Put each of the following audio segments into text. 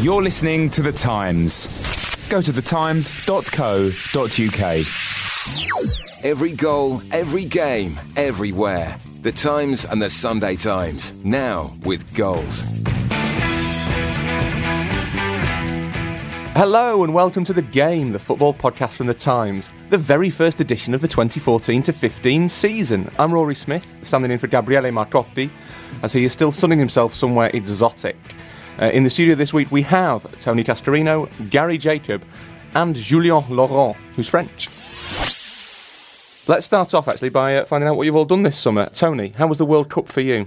You're listening to The Times. Go to thetimes.co.uk. Every goal, every game, everywhere. The Times and the Sunday Times. Now with goals. Hello and welcome to The Game, the football podcast from The Times, the very first edition of the 2014 to 15 season. I'm Rory Smith, standing in for Gabriele Marcotti, as he is still sunning himself somewhere exotic. Uh, in the studio this week we have Tony Cascarino, Gary Jacob, and Julien Laurens, who's French. Let's start off actually by uh, finding out what you've all done this summer. Tony, how was the World Cup for you?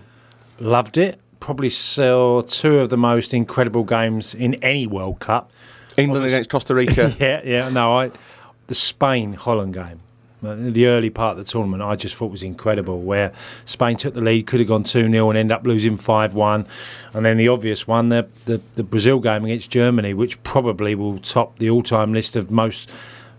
Loved it. Probably saw two of the most incredible games in any World Cup. England against Costa Rica. yeah, yeah. No, I the Spain Holland game. The early part of the tournament, I just thought was incredible. Where Spain took the lead, could have gone two 0 and end up losing five one, and then the obvious one, the, the the Brazil game against Germany, which probably will top the all time list of most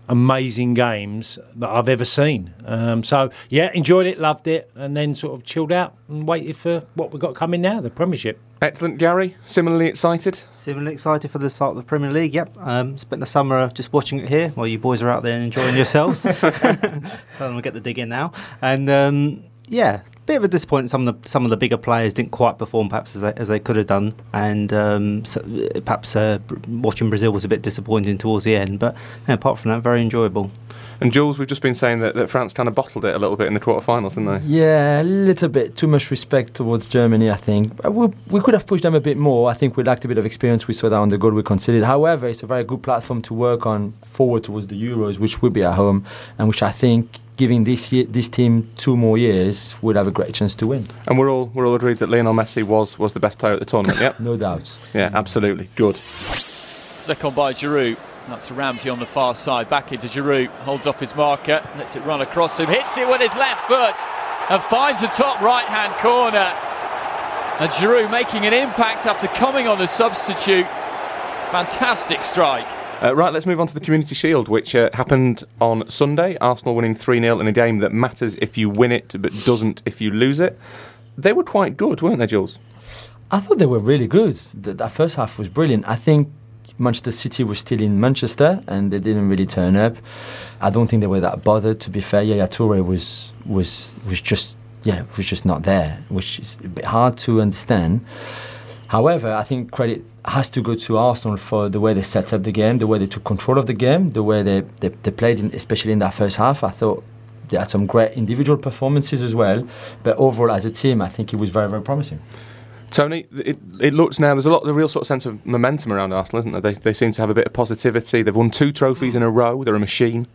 amazing games that I've ever seen. Um, so yeah, enjoyed it, loved it, and then sort of chilled out and waited for what we've got coming now, the Premiership. Excellent, Gary. Similarly excited. Similarly excited for the start of the Premier League. Yep. Um, spent the summer just watching it here while you boys are out there enjoying yourselves. Don't want to get the dig in now. And um, yeah, bit of a disappointment. Some of the some of the bigger players didn't quite perform perhaps as they, as they could have done, and um, so, uh, perhaps uh, watching Brazil was a bit disappointing towards the end. But yeah, apart from that, very enjoyable. And Jules, we've just been saying that, that France kind of bottled it a little bit in the quarterfinals, didn't they? Yeah, a little bit too much respect towards Germany, I think. We, we could have pushed them a bit more. I think we lacked a bit of experience. We saw that on the goal we conceded. However, it's a very good platform to work on forward towards the Euros, which will be at home, and which I think, giving this year, this team two more years, would have a great chance to win. And we're all we're all agreed that Lionel Messi was was the best player at the tournament. Yep. No doubt. Yeah, absolutely. Good. Flick on by Giroud. That's Ramsey on the far side. Back into Giroud. Holds off his marker. Lets it run across him. Hits it with his left foot. And finds the top right hand corner. And Giroud making an impact after coming on as substitute. Fantastic strike. Uh, right, let's move on to the Community Shield, which uh, happened on Sunday. Arsenal winning 3 0 in a game that matters if you win it, but doesn't if you lose it. They were quite good, weren't they, Jules? I thought they were really good. The, that first half was brilliant. I think Manchester City was still in Manchester and they didn't really turn up. I don't think they were that bothered. To be fair, Yaya Toure was was was just yeah was just not there, which is a bit hard to understand. However, I think credit has to go to Arsenal for the way they set up the game, the way they took control of the game, the way they, they, they played, in, especially in that first half. I thought they had some great individual performances as well, but overall as a team, I think it was very, very promising. Tony, it, it looks now, there's a lot of the real sort of sense of momentum around Arsenal, isn't there? They, they seem to have a bit of positivity. They've won two trophies in a row. They're a machine.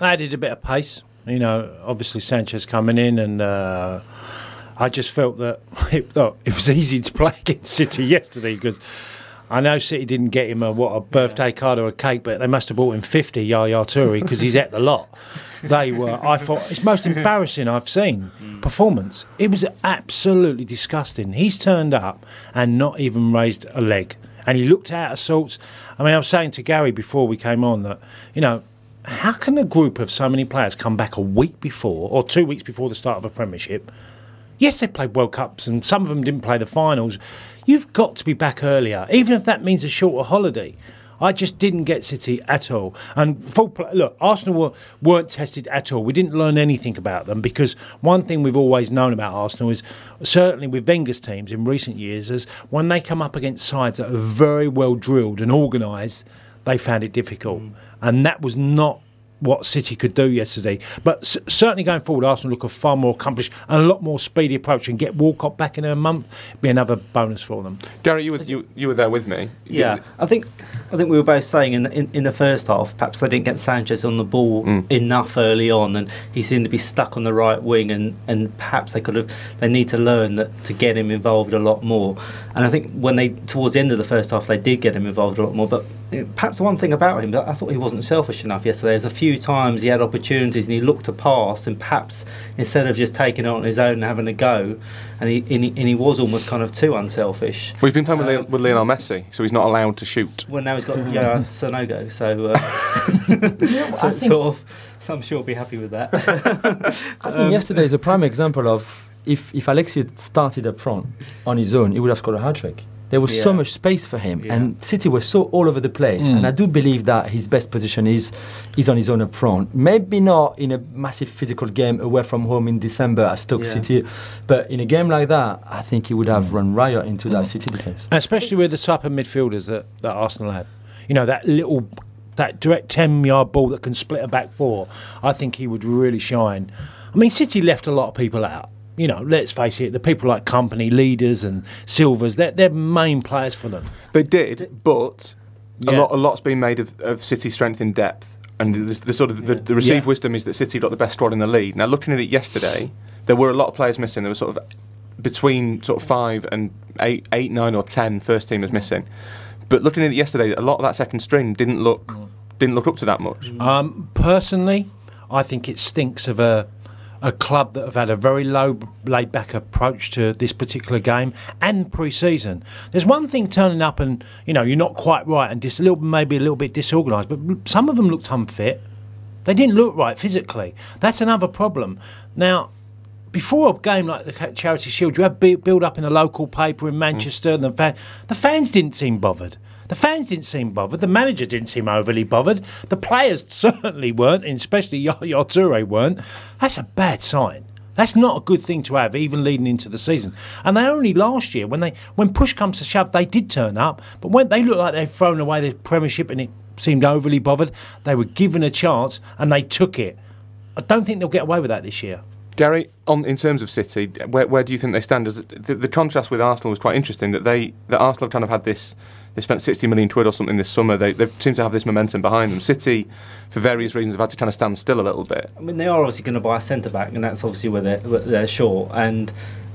added a bit of pace. You know, obviously Sanchez coming in, and uh, I just felt that it, it was easy to play against City yesterday because I know City didn't get him a what a birthday card or a cake, but they must have bought him fifty Yaya Toure because he's at the lot. They were. I thought it's most embarrassing I've seen mm. performance. It was absolutely disgusting. He's turned up and not even raised a leg, and he looked out of sorts. I mean, I was saying to Gary before we came on that you know how can a group of so many players come back a week before or two weeks before the start of a premiership? Yes, they played World Cups and some of them didn't play the finals. You've got to be back earlier, even if that means a shorter holiday. I just didn't get City at all. And full pl- look, Arsenal were, weren't tested at all. We didn't learn anything about them because one thing we've always known about Arsenal is certainly with Wenger's teams in recent years is when they come up against sides that are very well drilled and organised, they found it difficult. Mm. And that was not what City could do yesterday. But c- certainly going forward, Arsenal look a far more accomplished and a lot more speedy approach and get Walcott back in a month be another bonus for them. Gary, you were, you, you were there with me. Yeah, I think I think we were both saying in the, in, in the first half, perhaps they didn't get Sanchez on the ball mm. enough early on, and he seemed to be stuck on the right wing, and, and perhaps they could have they need to learn that to get him involved a lot more. And I think when they towards the end of the first half, they did get him involved a lot more. But perhaps one thing about him that I thought he wasn't selfish enough yesterday. There's a few times he had opportunities and he looked to pass, and perhaps instead of just taking it on his own and having a go, and he and he, and he was almost kind of too unselfish. We've been playing with, Leo- with Lionel Messi, so he's not allowed to shoot. Well, now he's got yeah, Sanogo, so, uh, so sort of. So I'm sure he'll be happy with that. I think yesterday is a prime example of if, if Alexis had started up front on his own, he would have scored a hat trick. There was so much space for him, Yeah. and City was so all over the place. And mm. I do believe that his best position is is on his own up front. Maybe not in a massive physical game away from home in December at Stoke Yeah. City, but in a game like that, I think he would have run riot into that mm. City defense. especially with the type of midfielders that, that Arsenal have. You know, that little, that direct 10 yard ball that can split a back four. I think he would really shine. I mean, City left a lot of people out. You know, let's face it, the people like Kompany, leaders, and Silvers, they're, they're main players for them. They did, but a lot a lot's been made of, of City's strength in depth, and the, the sort of the, the received Yeah. wisdom is that City got the best squad in the league. Now, looking at it yesterday, there were a lot of players missing. There were sort of between sort of five and eight, eight, nine, or ten first teamers missing. But looking at it yesterday, a lot of that second string didn't look didn't look up to that much. Um, personally, I think it stinks of a a club that have had a very low laid back approach to this particular game and pre-season. There's one thing turning up and you know you're not quite right and just a little maybe a little bit disorganised, but some of them looked unfit. They didn't look right physically. That's another problem. Now, before a game like the Charity Shield, you have bu- build up in the local paper in Manchester, and the, fan, the fans didn't seem bothered. The fans didn't seem bothered. The manager didn't seem overly bothered. The players certainly weren't, and especially Yaya Toure weren't. That's a bad sign. That's not a good thing to have, even leading into the season. And they only last year, when they when push comes to shove, they did turn up. But when they looked like they'd thrown away the Premiership and it seemed overly bothered, they were given a chance and they took it. I don't think they'll get away with that this year. Gary, on in terms of City, where, where do you think they stand? As the, the contrast with Arsenal was quite interesting. That they that Arsenal have kind of had this. They spent 60 million quid or something this summer. They, they seem to have this momentum behind them. City, for various reasons, have had to kind of stand still a little bit. I mean, they are obviously going to buy a centre back, and that's obviously where they're, where they're short. And,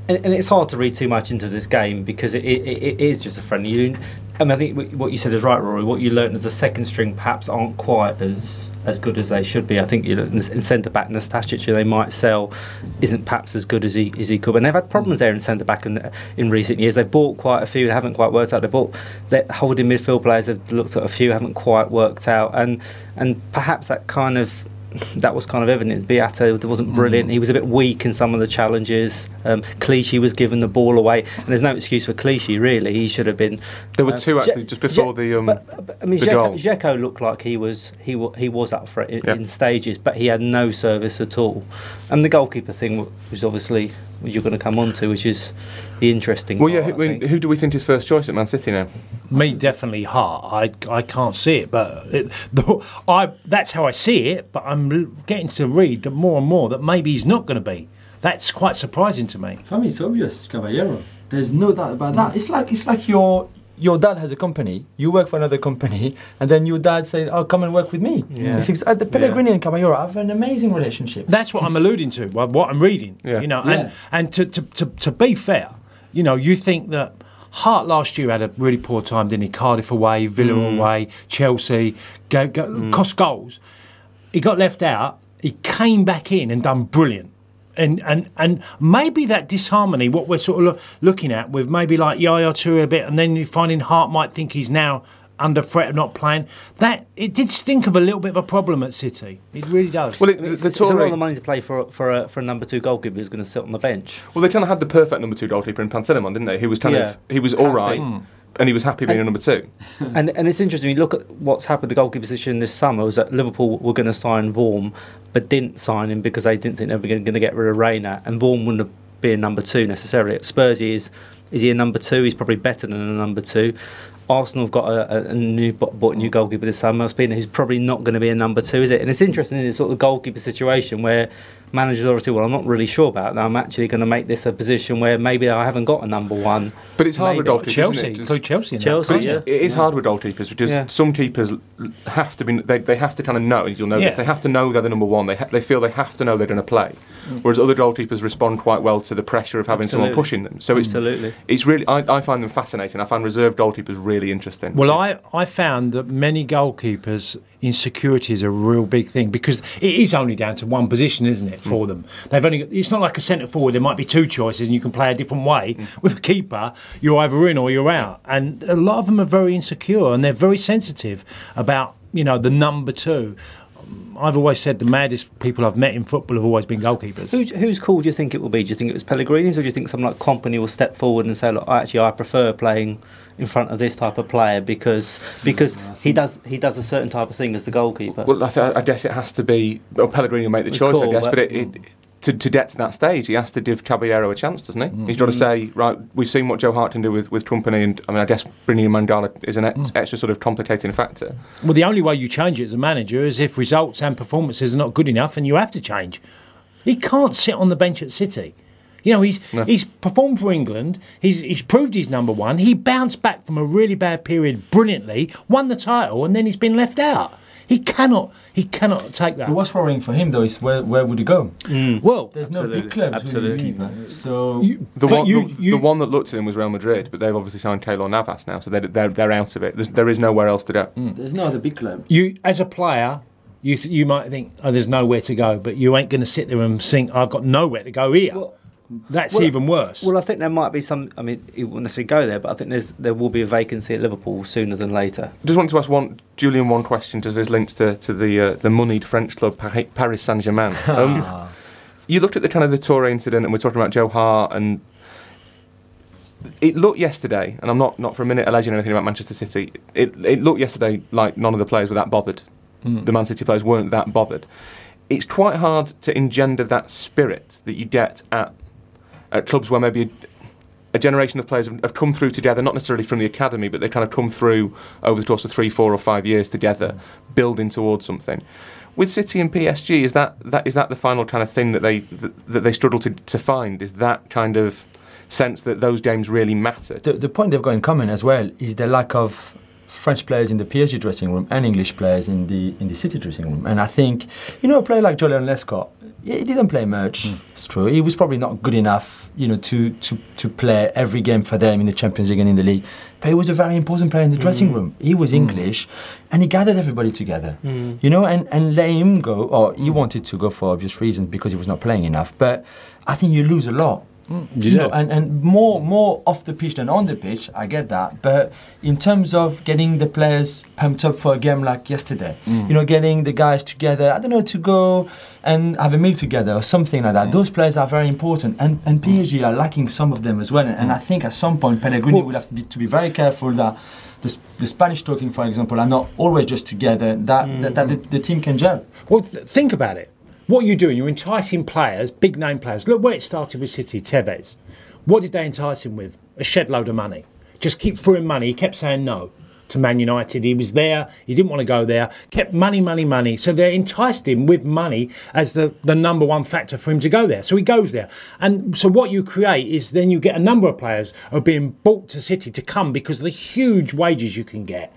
and and it's hard to read too much into this game because it, it, it is just a friendly. I mean, I think what you said is right, Rory. What you learnt as a second string perhaps aren't quite as as good as they should be. I think you know, in, centre back, Nastasic, they might sell, isn't perhaps as good as he as he could. And they've had problems there in centre back in, in recent years. They've bought quite a few. They haven't quite worked out. They bought holding midfield players. Have looked at a few, haven't quite worked out. And and perhaps that kind of that was kind of evident. Beato wasn't brilliant. Mm. He was a bit weak in some of the challenges. Um, Clichy was given the ball away, and there's no excuse for Clichy really. He should have been. There were uh, two actually Je- just before Je- the um, but, but, I mean, the Dzeko, goal. Dzeko looked like he was he wa- he was up for it in, Yeah. in stages, but he had no service at all. And the goalkeeper thing w- was obviously what you're going to come on to, which is the interesting. Well, yeah. Who, I I mean, who do we think is first choice at Man City now? Me, definitely Hart. I, I can't see it, but it, the, I that's how I see it. But I'm getting to read that more and more that maybe he's not going to be. That's quite surprising to me. For me, it's obvious, Caballero. There's no doubt about that. It's like it's like your your dad has a company, you work for another company, and then your dad says, "Oh, come and work with me." Yeah. It's ex- uh, the Pellegrini and Caballero have an amazing relationship. That's what I'm alluding to. What, what I'm reading. Yeah. You know, Yeah. and and to, to, to, to be fair, you know, you think that Hart last year had a really poor time, didn't he? Cardiff away, Villa away, Chelsea, go, go, cost goals. He got left out. He came back in and done brilliant. And, and and maybe that disharmony, what we're sort of loo- looking at with maybe like Yaya Toure a bit, and then you finding Hart might think he's now under threat of not playing. That it did stink of a little bit of a problem at City. It really does. Well, it, I mean, it's, the it's a lot of money to play for for a, for a number two goalkeeper who's going to sit on the bench. Well, they kind of had the perfect number two goalkeeper in Pantilimon, didn't they? He was kind Yeah. of he was all right, hmm. and he was happy being a number two. and and it's interesting. You look at what's happened with the goalkeeper position this summer. Was that Liverpool were going to sign Vorm, but didn't sign him because they didn't think they were going to get rid of Reina, and Vorm wouldn't have been a number two necessarily. At Spurs, he is is he a number two? He's probably better than a number two. Arsenal have got a, a, new bought a new goalkeeper this summer. Ospina, who's probably not going to be a number two, is it? And it's interesting in this sort of goalkeeper situation where managers obviously, well, I'm not really sure about that. I'm actually going to make this a position where maybe I haven't got a number one. But it's hard with Maybe. goalkeepers. isn't Chelsea, it? Just- include Chelsea. In Chelsea, that. yeah. It is hard with goalkeepers because Yeah. some keepers have to be. They, they have to kind of know. You'll know Yeah. this. They have to know they're the number one. They ha- they feel they have to know they're going to play. Whereas other goalkeepers respond quite well to the pressure of having someone pushing them. So it's Absolutely. it's really. I, I find them fascinating. I find reserve goalkeepers really interesting. Well, I, I found that many goalkeepers' insecurity is a real big thing because it is only down to one position, isn't it, for mm. them? They've only got, it's not like a centre forward. There might be two choices, and you can play a different way. Mm. With a keeper, you're either in or you're out, and a lot of them are very insecure and they're very sensitive about you know the number two. I've always said the maddest people I've met in football have always been goalkeepers. Who's, whose call do you think it will be? Do you think it was Pellegrini's, or do you think someone like Kompany will step forward and say, "Look, actually, I prefer playing in front of this type of player because because he does he does a certain type of thing as the goalkeeper." Well, I, th- I guess it has to be. Well, Pellegrini will make the choice, I guess. but- But it, it, to, to get to that stage, he has to give Caballero a chance, doesn't he? Mm. He's got to mm. say, right, we've seen what Joe Hart can do with, with Kompany, and I mean, I guess bringing in Mangala is an ex- mm. extra sort of complicating factor. Well, the only way you change it as a manager is if results and performances are not good enough, and you have to change. He can't sit on the bench at City. You know, he's he's performed for England. He's he's proved he's number one. He bounced back from a really bad period brilliantly, won the title, and then he's been left out. He cannot he cannot take that. But what's worrying for him though is where where would he go? Mm. Well, There's no big clubs absolutely. really either. Mm. So The one, you- the, you- the one that looked at him was Real Madrid, but they've obviously signed Keylor Navas now, so they're, they're, they're out of it. There's, there is nowhere else to go. Mm. there's no other big club. you as a player, you th- you might think, oh, there's nowhere to go, but you ain't going to sit there and think, I've got nowhere to go here. Well- That's well- even worse. Well, I think there might be some. I mean, he won't necessarily go there, but I think there's there will be a vacancy at Liverpool sooner than later. Just want to ask one, Julien, one question because there's links to, to the uh, the moneyed French club Paris, Paris Saint Germain. Um, you looked at the kind of the Toure incident, and we're talking about Joe Hart, and it looked yesterday, and I'm not not for a minute alleging anything about Manchester City. It it looked yesterday like none of the players were that bothered. The Man City players weren't that bothered. It's quite hard to engender that spirit that you get at at clubs where maybe a, generation of players have, come through together, not necessarily from the academy, but they've kind of come through over the course of three, four, or five years together, building towards something. With City and PSG, is that, that is that the final kind of thing that they that, that they struggle to, to find? Is that kind of sense that those games really matter? The, the point they've got in common as well is the lack of French players in the PSG dressing room and English players in the in the City dressing room. And I think, you know, a player like Joleon Lescott, he didn't play much. Hmm. It's true. He was probably not good enough, you know, to, to, to play every game for them in the Champions League and in the league. But he was a very important player in the hmm. dressing room. He was hmm. English, and he gathered everybody together. You know, and, and let him go. Or he wanted to go for obvious reasons because he was not playing enough. But I think you lose a lot. Mm, you know, and, and more more off the pitch than on the pitch, I get that. But in terms of getting the players pumped up for a game like yesterday, mm. you know, getting the guys together, I don't know, to go and have a meal together or something like that. Mm. Those players are very important, and and PSG are lacking some of them as well. And, and I think at some point Pellegrini will have to be to be very careful that. The, the Spanish talking, for example, are not always just together. That that, that the, the team can gel. Well, th- think about it. What are you're doing, you're enticing players, big name players. Look where it started with City, Tevez. What did they entice him with? A shed load of money. Just keep throwing money. He kept saying no to Man United. He was there, he didn't want to go there, kept money, money, money. So they enticed him with money as the, the number one factor for him to go there. So he goes there. And so what you create is then you get a number of players are being bought to City to come because of the huge wages you can get.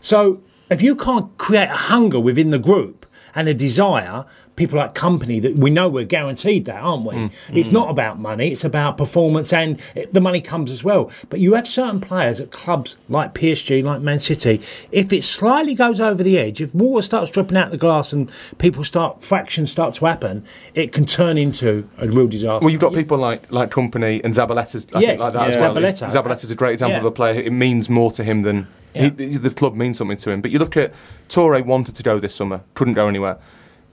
So if you can't create a hunger within the group and a desire, people like Kompany that we know we're guaranteed that, aren't we? Mm. It's not mm. about money; it's about performance, and the money comes as well. But you have certain players at clubs like PSG, like Man City. If it slightly goes over the edge, if water starts dripping out the glass and people start fractions start to happen, it can turn into a real disaster. Well, you've got people like like Kompany and Zabaleta's. I Yes, think like that yeah. as well. Zabaleta. Zabaleta's a great example Yeah. of a player. It means more to him than Yeah. he, the club means something to him. But you look at Toure wanted to go this summer, couldn't go anywhere.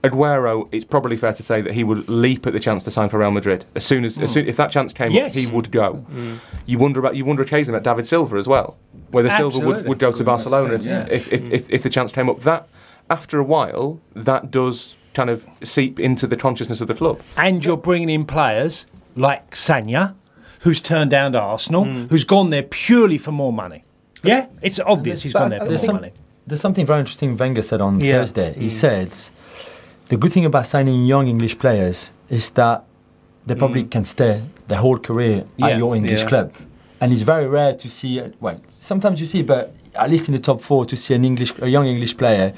Aguero, it's probably fair to say that he would leap at the chance to sign for Real Madrid as soon as, as hmm. soon, if that chance came, Yes. up, he would go. Hmm. You wonder about you wonder occasionally about David Silva as well, whether Silva would, would go to Good enough Barcelona if, Spain, yeah. if, if, if, hmm. if the chance came up. That after a while, that does kind of seep into the consciousness of the club. and you're bringing in players like Sagna, who's turned down to Arsenal, who's gone there purely for more money. Yeah, it's obvious he's gone there for more There's, some, money. there's something very interesting Wenger said on Yeah. Thursday. He said the good thing about signing young English players is that they probably mm. can stay their whole career Yeah. at your English Yeah. club. And it's very rare to see, well, sometimes you see, but at least in the top four, to see an English, a young English player.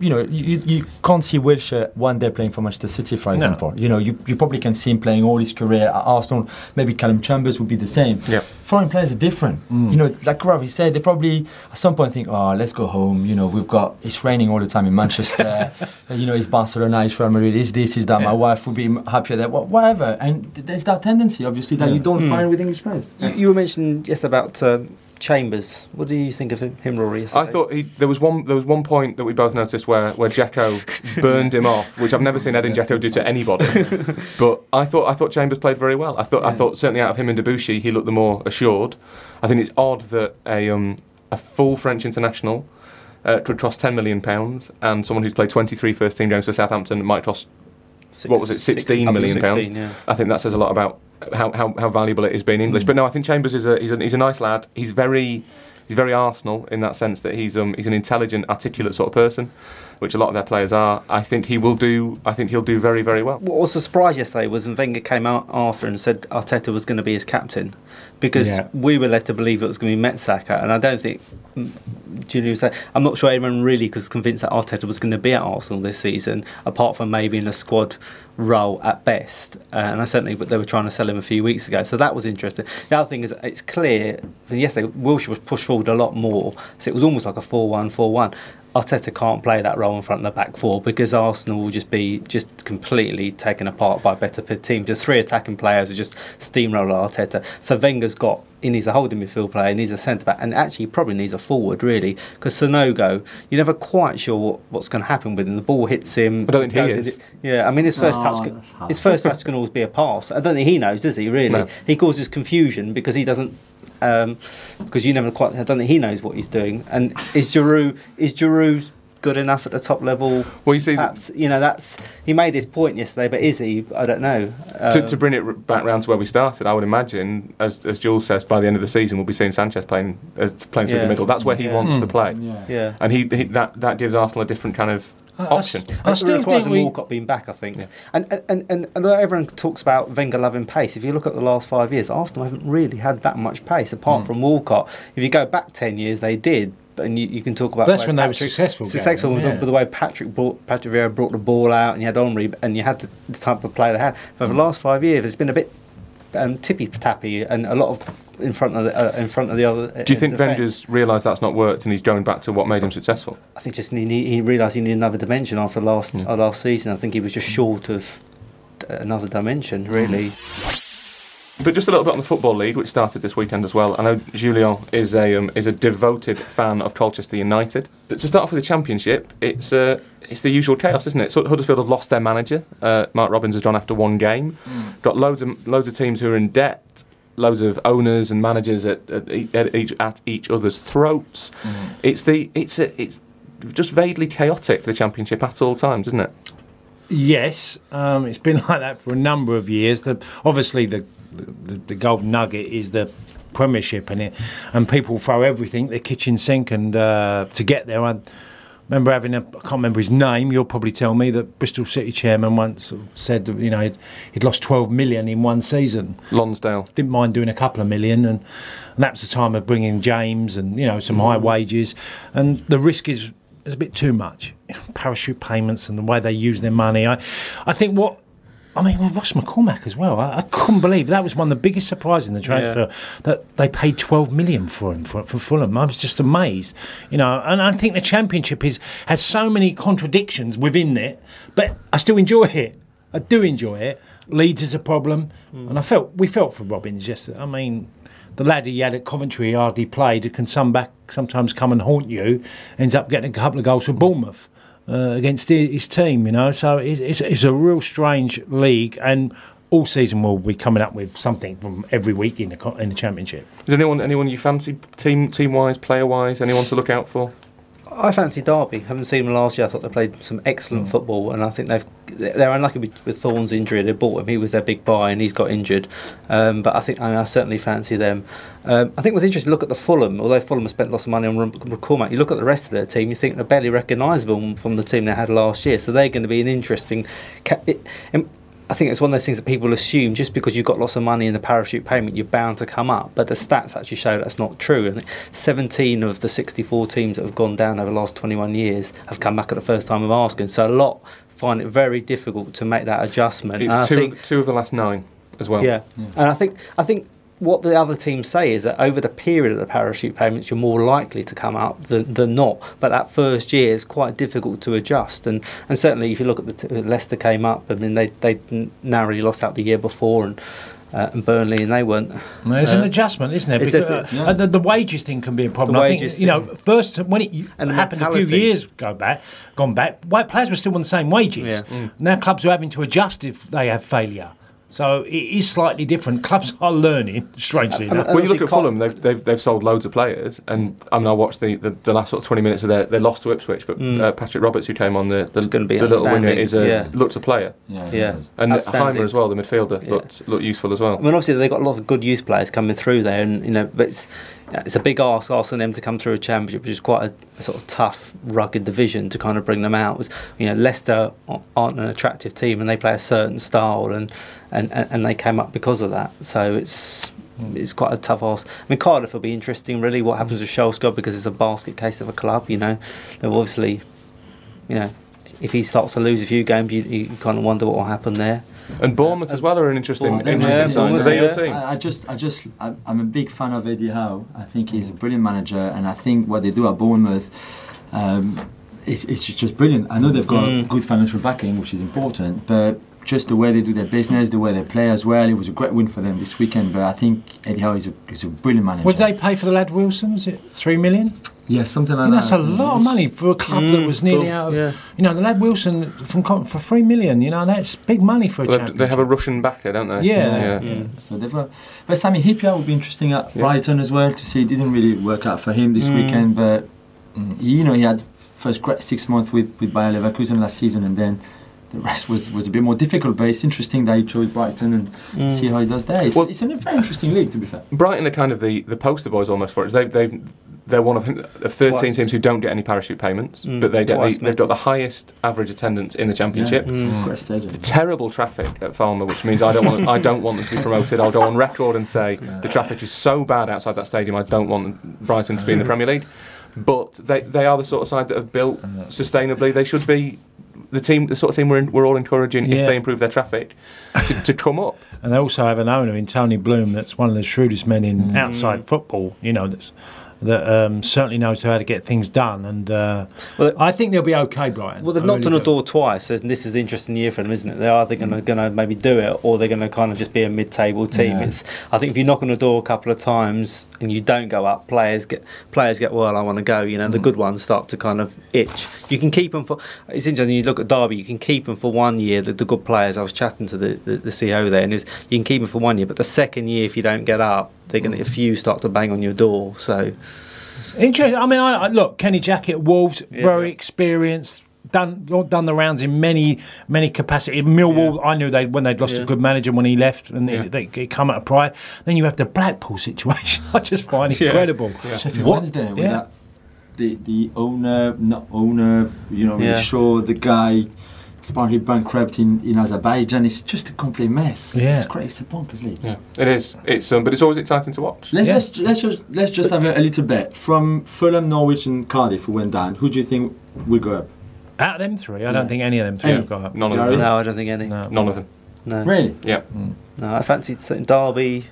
You know, you, you can't see Wilshere one day playing for Manchester City, for example. You know, you, you probably can see him playing all his career at Arsenal. Maybe Calum Chambers would be the same. Yeah. Foreign players are different. You know, like Ravi said, they probably at some point think, oh, let's go home. You know, we've got it's raining all the time in Manchester. You know, it's Barcelona, it's Real Madrid, it's this, it's that. My wife would be happier there, wha- whatever. And th- there's that tendency, obviously, that you don't find with English players. You, you were mentioning just about um, Chambers, what do you think of him, him Rory? I thought he, there was one there was one point that we both noticed where where Dzeko burned him off, which I've never seen Edin Dzeko do to anybody. But I thought I thought Chambers played very well. I thought I thought certainly out of him and Debuchy, he looked the more assured. I think it's odd that a um, a full French international uh, could cost ten million pounds, and someone who's played 23 first team games for Southampton might cost Six- what was it, six- 16 up 16, pounds? yeah. I think that says a lot about how, how, how valuable it is being English. But no, I think Chambers is a he's, a he's a nice lad. He's very he's very Arsenal in that sense that he's um he's an intelligent, articulate sort of person, which a lot of their players are. I think he will do. I think he'll do very very well. What was a surprise yesterday was when Wenger came out after and said Arteta was going to be his captain, because Yeah. we were led to believe it was going to be Mertesacker, and I don't think mm, Julien was saying, I'm not sure anyone really was convinced that Arteta was going to be at Arsenal this season, apart from maybe in a squad role at best. Uh, and I certainly, but they were trying to sell him a few weeks ago, so that was interesting. The other thing is, it's clear that yesterday Wilshere was pushed forward a lot more, so it was almost like a 4-1, 4-1. Arteta can't play that role in front of the back four because Arsenal will just be just completely taken apart by a better p- team. Just three attacking players are just steamroll Arteta. So Wenger's got he needs a holding midfield player, he needs a centre back, and actually he probably needs a forward really because Sanogo, you're never quite sure what, what's going to happen with him. The ball hits him. I don't think he is. into- yeah, I mean his first No, touch, oh, that's his first touch can always be a pass. I don't think he knows, does he? Really, No. he causes confusion because he doesn't. Um, because you never quite. I don't think he knows what he's doing. And is Giroud is Giroud good enough at the top level? Well, you see, Perhaps you know that's he made his point yesterday, but is he? I don't know. to, Um, to bring it back round to where we started, I would imagine, as, as Jules says, by the end of the season, we'll be seeing Sanchez playing uh, playing through Yeah. the middle. That's where he Yeah. wants to play, Yeah. yeah. and he, he that that gives Arsenal a different kind of I- I option. s- I It still requires think we. Walcott being back, I think. Yeah. And, and, and, and although everyone talks about Wenger loving pace, if you look at the last five years, Arsenal haven't really had that much pace apart Hmm. from Walcott. If you go back 10 years, they did. And you, you can talk about That's when they were successful, Successful was yeah. for the way Patrick brought, Patrick Vieira brought the ball out, and you had Henry, and you had the, the type of play they had. For the last five years, it's been a bit um, tippy tappy, and a lot of in front of the, uh, in front of the other. Do you think defence. Wenger's realised that's not worked and he's going back to what made him successful? I think just he, he realised he needed another dimension after last Yeah. uh, last season. I think he was just short of uh, another dimension, really. But just a little bit on the football league, which started this weekend as well. I know Julien is a um, is a devoted fan of Colchester United. But to start off with the Championship, it's uh, it's the usual chaos, isn't it? So Huddersfield have lost their manager. Uh, Mark Robins has gone after one game. Got loads of loads of teams who are in debt. Loads of owners and managers at, at, at each at each other's throats. It's the it's a, it's just vaguely chaotic the Championship at all times, isn't it? Yes, um, it's been like that for a number of years. The, obviously, the, the the golden nugget is the Premiership, and it, and people throw everything, their kitchen sink, and uh, to get there. I remember having a, I can't remember his name. You'll probably tell me that Bristol City chairman once said, you know, he'd, he'd lost 12 million in one season. Lansdown. Didn't mind doing a couple of million, and, and that was the time of bringing James and you know some high wages, and the risk is is a bit too much. Parachute payments and the way they use their money. I, I think what. I mean, well, Ross McCormack as well. I, I couldn't believe that was one of the biggest surprises in the transfer that they paid 12 million for him for, for Fulham. I was just amazed, you know. And I think the Championship is has so many contradictions within it, but I still enjoy it. I do enjoy it. Leeds is a problem, hmm. and I felt we felt for Robins yesterday. I mean, the lad he had at Coventry hardly played. It can some back sometimes come and haunt you. Ends up getting a couple of goals for Bournemouth uh, against his team. You know, so it, it's, it's a real strange league, and all season we'll be coming up with something from every week in the in the championship. Is anyone anyone you fancy team team wise, player wise? Anyone to look out for? I fancy Derby. Haven't seen them last year. I thought they played some excellent football, and I think they've they're unlucky with, with Thorne's injury. They bought him; he was their big buy, and he's got injured. Um, but I think I, I certainly fancy them. Um, I think what's interesting. To look at the Fulham. Although Fulham have spent lots of money on McCormack, you look at the rest of their team. You think they're barely recognisable from the team they had last year. So they're going to be an interesting. Ca- it, I think it's one of those things that people assume just because you've got lots of money in the parachute payment, you're bound to come up. But the stats actually show that's not true. I think 17 of the 64 teams that have gone down over the last 21 years have come back at the first time of asking. So a lot find it very difficult to make that adjustment. It's two think- of, two of the last nine as well. yeah. and I think I think what the other teams say is that over the period of the parachute payments, you're more likely to come up than, than not. But that first year is quite difficult to adjust, and and certainly if you look at the t- Leicester came up, I mean they they narrowly lost out the year before, and uh, and Burnley, and they weren't. There's an Uh, adjustment, isn't there? it Because does- uh, uh, the, the wages thing can be a problem. The I think you know, first when it And happened a few years go back, gone back, white players were still on the same wages. Yeah. Now clubs are having to adjust if they have failure. So it is slightly different. Clubs are learning, strangely enough. When you look at Fulham, they've, they've, they've sold loads of players, and I mean, I watched the, the, the last sort of 20 minutes of their, their loss to Ipswich, but uh, Patrick Roberts, who came on the, the, be the little winger, is a, yeah. looks a player. Yeah, Yeah. And Heimer as well, the midfielder, Yeah. looked, looked useful as well. I mean, obviously they've got a lot of good youth players coming through there, and you know, but it's it's a big ask asking them to come through a championship, which is quite a, a sort of tough, rugged division to kind of bring them out. Was, you know, Leicester aren't an attractive team, and they play a certain style, and and, and they came up because of that. So it's. It's quite a tough ask. I mean, Cardiff will be interesting, really. What happens with Solskjaer because it's a basket case of a club. You know, they've obviously, you know, if he starts to lose a few games, you, you kind of wonder what will happen there. And Bournemouth as well are an interesting, Well, interesting yeah, sign. Are they your team? I, I just, I just, I'm, I'm a big fan of Eddie Howe. I think he's a brilliant manager, and I think what they do at Bournemouth, um, it's, it's just, just brilliant. I know they've got good financial backing, which is important, but just the way they do their business, the way they play as well, it was a great win for them this weekend. But I think Eddie Howe is a, is a brilliant manager. Would they pay for the lad Wilson? Is it three million? Yeah, something I like mean, that. that's a lot of money for a club that mm, was nearly cool, out of. yeah. You know, the lad Wilson from for three million. You know, that's big money for a Well, they have a Russian backer, don't they? Yeah. yeah. So they've got, but Sami Hyypia would be interesting at Brighton as well to see. It didn't really work out for him this mm. weekend, but mm, you know he had first great six months with with Bayer Leverkusen last season, and then the rest was, was a bit more difficult. But it's interesting that he chose Brighton and mm. see how he does there. It's, Well- it's a very interesting league, to be fair. Brighton are kind of the, the poster boys almost for it. They've, they've, they're one of, of 13 Twice. teams who don't get any parachute payments, Mm, but they get twice, the, they've got the highest average attendance in the championship. Yeah, it's a great stadium. Terrible traffic at Falmer, which means I don't want I don't want them to be promoted. I'll go on record and say the traffic is so bad outside that stadium. I don't want Brighton to be in the mm. Premier League. But they, they are the sort of side that have built sustainably. They should be the team, the sort of team we're, in, we're all encouraging Yeah. if they improve their traffic to, to come up. And they also have an owner in Tony Bloom that's one of the shrewdest men in outside football. You know, that's that um, certainly knows how to get things done. And uh, Well, I think they'll be okay, Brian. Well, they've I knocked really on the do. door twice, and this is the interesting year for them, isn't it? They're either going to maybe do it, or they're going to kind of just be a mid-table team. Yeah. It's I think if you knock on the door a couple of times and you don't go up, players get players get well. I want to go. You know, the good ones start to kind of itch. You can keep them for. It's interesting. You look at Derby, you can keep them for one year. The, the good players. I was chatting to the, the, the CEO there, and it's, you can keep them for one year, but the second year, if you don't get up, they're going to a few start to bang on your door. So Interesting. I mean, I, I look Kenny Jackett Wolves, Yeah. very experienced. Done done the rounds in many many capacity. Millwall, I knew they when they'd lost a good manager when he left, and Yeah. they, they come out of pride. Then you have the Blackpool situation. I just find it incredible. Sheffield What- Wednesday with yeah. that. The, the owner, not owner, you know, really Yeah. sure the guy is partly bankrupt in, in Azerbaijan. It's just a complete mess. Yeah. It's crazy. It's a bonkers league. Yeah, it is. It's um, but it's always exciting to watch. Let's, Yeah. let's, let's, just, let's just have a, a little bet. From Fulham, Norwich, and Cardiff, who went down, who do you think will go up? Out of them three, I Yeah. don't think any of them three Any. have got up. None of them. no, I don't think any. No. None of them. No, Really? Yeah, no. I fancied Derby,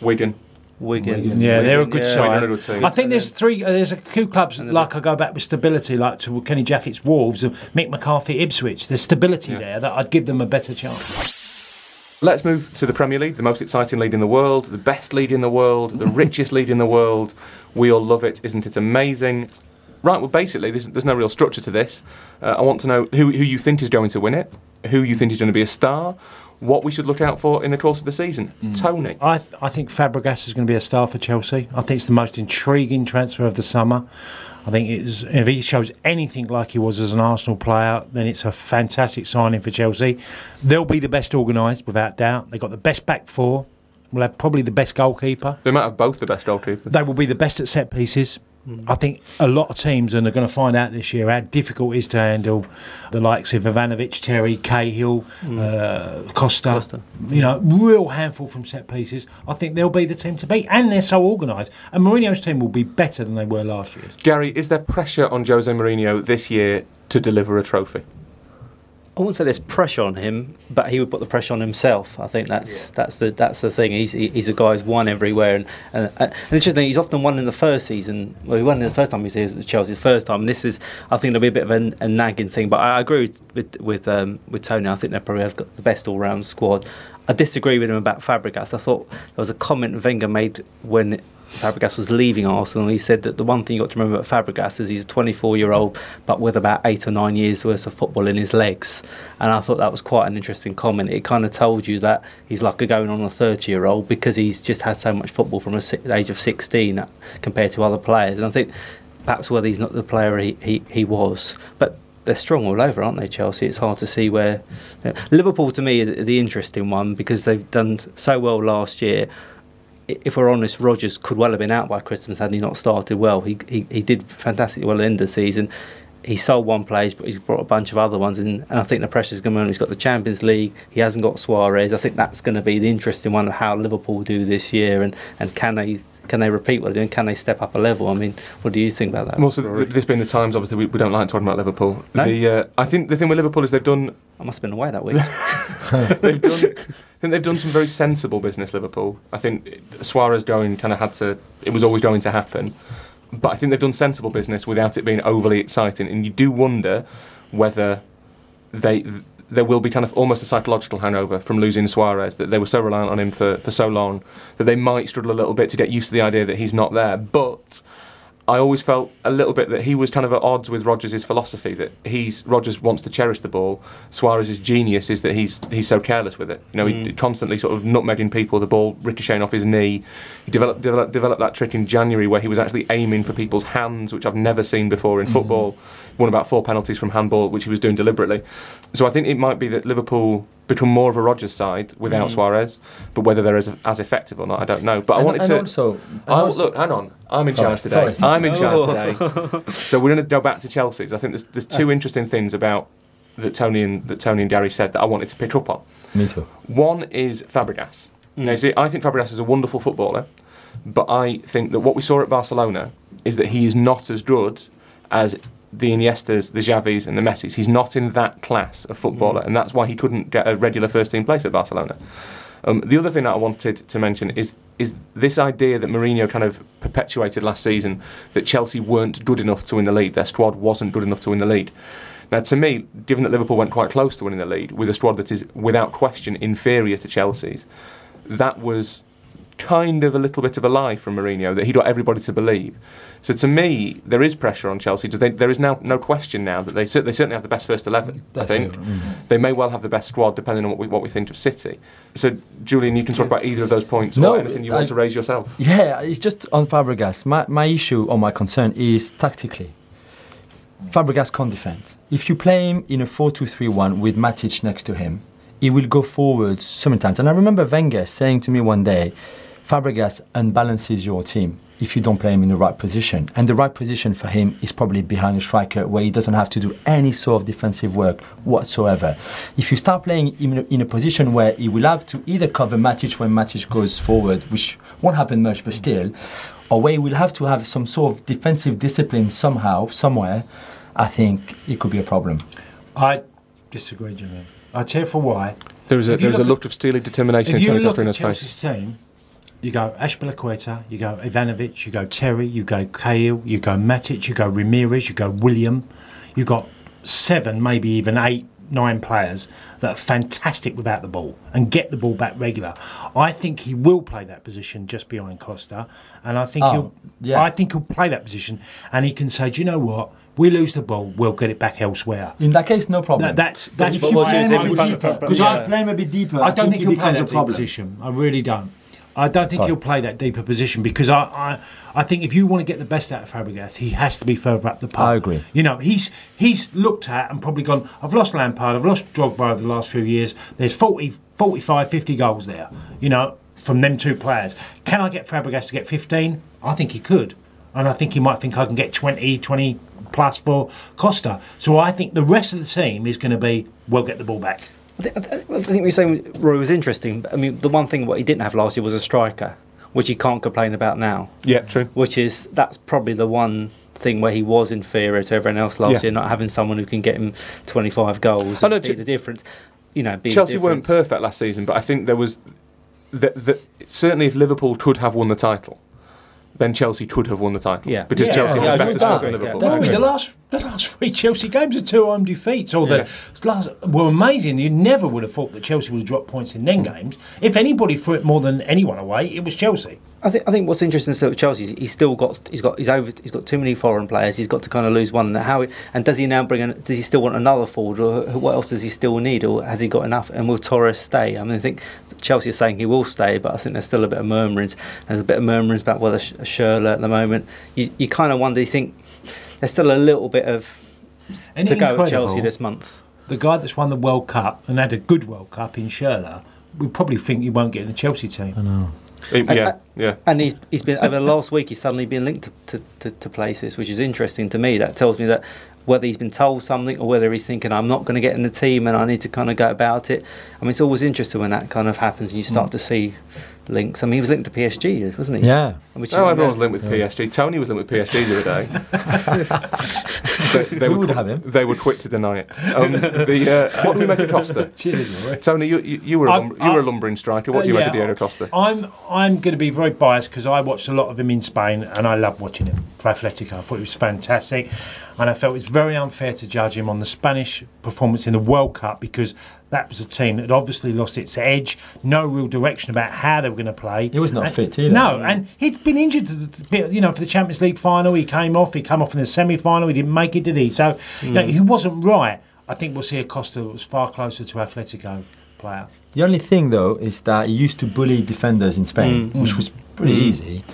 Wigan. Wigan. Wigan. Yeah, they're a good Yeah. side. Wigan are team. I think there's three. Uh, there's a few clubs And like I go back with stability, like to Kenny Jackett's Wolves and Mick McCarthy Ipswich. There's stability Yeah. there that I'd give them a better chance. Let's move to the Premier League, the most exciting league in the world, the best league in the world, the richest league in the world. We all love it, isn't it amazing? Right, well, basically, there's, there's no real structure to this. Uh, I want to know who, who you think is going to win it, who you think is going to be a star, what we should look out for in the course of the season. Mm. Tony. I, th- I think Fabregas is going to be a star for Chelsea. I think it's the most intriguing transfer of the summer. I think it's, if he shows anything like he was as an Arsenal player, then it's a fantastic signing for Chelsea. They'll be the best organised, without doubt. They've got the best back four. We'll have probably the best goalkeeper. They might have both the best goalkeepers. They will be the best at set pieces. I think a lot of teams, and they're going to find out this year how difficult it is to handle the likes of Ivanovic, Terry, Cahill, uh, Costa. Costa. You know, real handful from set pieces. I think they'll be the team to beat, and they're so organised. And Mourinho's team will be better than they were last year. Gary, is there pressure on Jose Mourinho this year to deliver a trophy? I wouldn't say there's pressure on him, but he would put the pressure on himself. I think that's that's the that's the thing. He's he- he's a guy who's won everywhere, and and, and interesting. He's often won in the first season. Well, he won in the first time he was here at Chelsea. The first time, and this is I think there'll be a bit of a, a nagging thing. But I agree with with with, um, with Tony. I think they probably have got the best all round squad. I disagree with him about Fabregas. I thought there was a comment Wenger made when Fabregas was leaving Arsenal. He said that the one thing you got to remember about Fabregas is he's a 24 year old, but with about eight or nine years worth of football in his legs. And I thought that was quite an interesting comment. It kind of told you that he's like a going on a 30 year old because he's just had so much football from si- age of 16 compared to other players. And I think perhaps whether he's not the player he, he, he was. But they're strong all over, aren't they, Chelsea? It's hard to see where. Liverpool, to me, the interesting one because they've done so well last year. If we're honest, Rodgers could well have been out by Christmas had he not started well. He, he, he did fantastically well at the end the season. He sold one place, but he's brought a bunch of other ones in. And I think the pressure's going on. He's got the Champions League. He hasn't got Suarez. I think that's going to be the interesting one of how Liverpool do this year and, and can they can they repeat what they're doing? Can they step up a level? I mean, what do you think about that? Well, so Rory? th- this being the times, obviously, we, we don't like talking about Liverpool. No? The, uh, I think the thing with Liverpool is they've done I must have been away that week. they've done. Think they've done some very sensible business. Liverpool. I think Suarez going kind of had to. It was always going to happen, but I think they've done sensible business without it being overly exciting. And you do wonder whether they there will be kind of almost a psychological hangover from losing Suarez that they were so reliant on him for, for so long that they might struggle a little bit to get used to the idea that he's not there. But I always felt a little bit that he was kind of at odds with Rodgers' philosophy that he's Rodgers wants to cherish the ball. Suarez's genius is that he's he's so careless with it. You know, he mm. constantly sort of nutmegging people, the ball ricocheting off his knee. He developed, developed developed that trick in January where he was actually aiming for people's hands, which I've never seen before in mm. football. Won about four penalties from handball, which he was doing deliberately. So I think it might be that Liverpool become more of a Rodgers side without mm. Suarez, but whether they're as, as effective or not, I don't know. But I wanted and to also- and I- also- look, hang on. I'm in Sorry, charge today. sorry. I'm in charge today. So we're going to go back to Chelsea's. I think there's, there's two uh. interesting things about that Tony and that Tony and Gary said that I wanted to pick up on. Me too. One is Fabregas. Mm. Now, see, I think Fabregas is a wonderful footballer, but I think that what we saw at Barcelona is that he is not as good as the Iniestas, the Xavis, and the Messis. He's not in that class of footballer, and that's why he couldn't get a regular first team place at Barcelona. Um, the other thing that I wanted to mention is is this idea that Mourinho kind of perpetuated last season that Chelsea weren't good enough to win the league, their squad wasn't good enough to win the league. Now, to me, given that Liverpool went quite close to winning the league with a squad that is without question inferior to Chelsea's, that was kind of a little bit of a lie from Mourinho that he got everybody to believe. So to me, there is pressure on Chelsea. They, there is now no question now that they they certainly have the best first eleven. I think mm. they may well have the best squad depending on what we what we think of City. So Julien, you can talk about either of those points No, or anything you want I- to raise yourself. Yeah, it's just on Fabregas. My, my issue or my concern is tactically. Fabregas can't defend. If you play him in a 4 2 3 1 with Matic next to him, he will go forward sometimes. And I remember Wenger saying to me one day, Fabregas unbalances your team if you don't play him in the right position. And the right position for him is probably behind a striker where he doesn't have to do any sort of defensive work whatsoever. If you start playing him in a, in a position where he will have to either cover Matic when Matic goes forward, which won't happen much, but still, or where he will have to have some sort of defensive discipline somehow, somewhere, I think it could be a problem. I disagree, Julien. I tell you for why. There was a, there was a look look of steely determination If in you Tony look at Chelsea's face. team, you go Azpilicueta, you go Ivanovic, you go Terry, you go Cahill, you go Matic, you go Ramires, you go Willian. You've got seven, maybe even eight, nine players that are fantastic without the ball and get the ball back regular. I think he will play that position just behind Costa, and I think Oh, he'll. yeah. I think he'll play that position, and he can say, "Do you know what? We lose the ball, we'll get it back elsewhere." In that case, no problem. That, that's that's But what do you think with Van- because yeah. I play him a bit deeper. I don't think, he'll play that a deep position. I really don't. I don't think Sorry. he'll play that deeper position because I, I, I think if you want to get the best out of Fabregas, he has to be further up the park. I agree. You know, he's he's looked at and probably gone. I've lost Lampard. I've lost Drogba over the last few years. There's 40, 45, 50 goals there. You know, from them two players. Can I get Fabregas to get 15? I think he could, and I think he might think I can get 20, 20 plus for Costa. So I think the rest of the team is going to be we'll get the ball back. I thi- I thi- I think what you're saying, Roy, was interesting. I mean, the one thing what he didn't have last year was a striker, which he can't complain about now. Yeah, true. Which is that's probably the one thing where he was inferior to everyone else last Yeah. year, not having someone who can get him 25 goals I and know, be Ch- the difference. You know, be Chelsea weren't perfect last season, but I think there was the, the, certainly if Liverpool could have won the title, then Chelsea could have won the title. Yeah. because Yeah, Chelsea yeah, had I a better agree. squad than Liverpool. yeah. No, the last the last three Chelsea games are two home defeats, or the last were amazing. You never would have thought that Chelsea would have dropped points in them games. If anybody threw it more than anyone away, it was Chelsea. I think I think what's interesting still with Chelsea is he's still got he's got he's over he's got too many foreign players. He's got to kind of lose one. How and does he now bring? An, does he still want another forward, or what else does he still need, or has he got enough? And will Torres stay? I mean, I think Chelsea is saying he will stay, but I think there's still a bit of murmurings. There's a bit of murmurings about whether Sh- Schürrle at the moment. You, you kind of wonder. You think there's still a little bit of Isn't to go at? Chelsea this month. The guy that's won the World Cup and had a good World Cup in Schürrle, we probably think he won't get in the Chelsea team. It- yeah, uh, yeah. And he's he's been over the last week. He's suddenly been linked to, to, to, to places, which is interesting to me. That tells me that whether he's been told something or whether he's thinking I'm not going to get in the team and I need to kind of go about it. I mean, it's always interesting when that kind of happens and you start mm. to see links. I mean, he was linked to PSG, wasn't he? Yeah. Which Oh, everyone's linked with PSG. Tony was linked with PSG the other day. they, they Who were would qu- have him? They were quick to deny it. Um, the, uh, what do we make of Costa? Tony, you, you, you were a I'm- lum- you were a I'm- lumbering striker. What do you Uh, make of yeah, Diego Costa? I'm I'm going to be very biased because I watched a lot of him in Spain and I loved watching him for Atletico. I thought he was fantastic, and I felt it's very unfair to judge him on the Spanish performance in the World Cup because that was a team that had obviously lost its edge, no real direction about how they were going to play. He was not And- fit either. No, and he'd been injured, you know, for the Champions League final. He came off. He came off in the semi-final. He didn't make it, did he? So you know, he wasn't right. I think we'll see a Costa that was far closer to Atletico player. The only thing though is that he used to bully defenders in Spain, mm. which was pretty mm. easy.